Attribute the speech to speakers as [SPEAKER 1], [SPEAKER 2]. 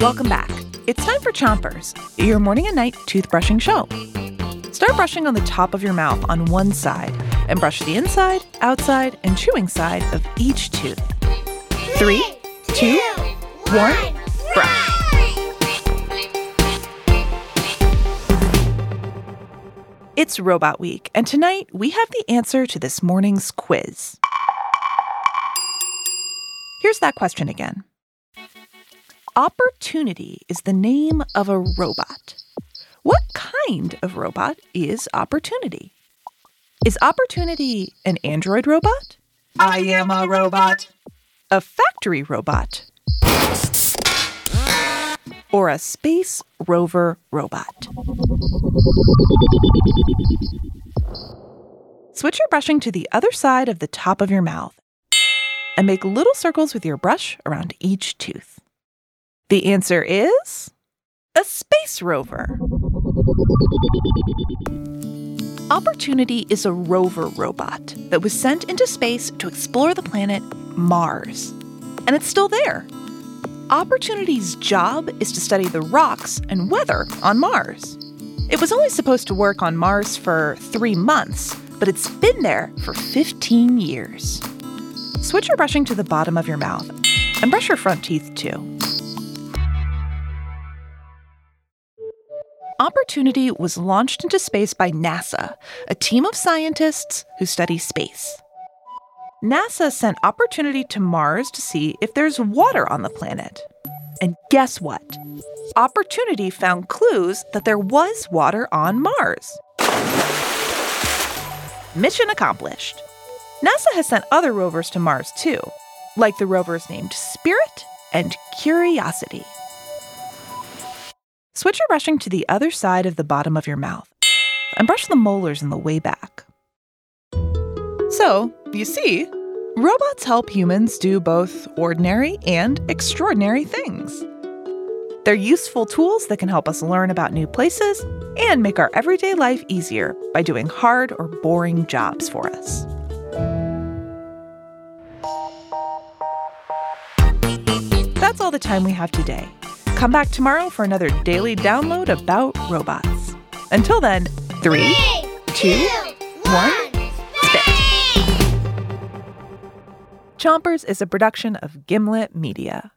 [SPEAKER 1] Welcome back. It's time for Chompers, your morning and night toothbrushing show. Start brushing on the top of your mouth on one side and brush the inside, outside, and chewing side of each tooth. Three, two, one, brush. It's Robot Week, and tonight we have the answer to this morning's quiz. Here's that question again Opportunity is the name of a robot. What kind of robot is Opportunity? Is Opportunity an android robot?
[SPEAKER 2] I am a robot.
[SPEAKER 1] A factory robot? Or a space rover robot? Switch your brushing to the other side of the top of your mouth and make little circles with your brush around each tooth. The answer is a space rover. Opportunity is a rover robot that was sent into space to explore the planet Mars. And it's still there. Opportunity's job is to study the rocks and weather on Mars. It was only supposed to work on Mars for three months, but it's been there for 15 years. Switch your brushing to the bottom of your mouth and brush your front teeth too. Opportunity was launched into space by NASA, a team of scientists who study space. NASA sent Opportunity to Mars to see if there's water on the planet. And guess what? Opportunity found clues that there was water on Mars. Mission accomplished. NASA has sent other rovers to Mars too, like the rovers named Spirit and Curiosity. Switch your brushing to the other side of the bottom of your mouth and brush the molars in the way back. So, you see, robots help humans do both ordinary and extraordinary things. They're useful tools that can help us learn about new places and make our everyday life easier by doing hard or boring jobs for us. That's all the time we have today. Come back tomorrow for another daily download about robots. Until then, three, two, one, spit. Chompers is a production of Gimlet Media.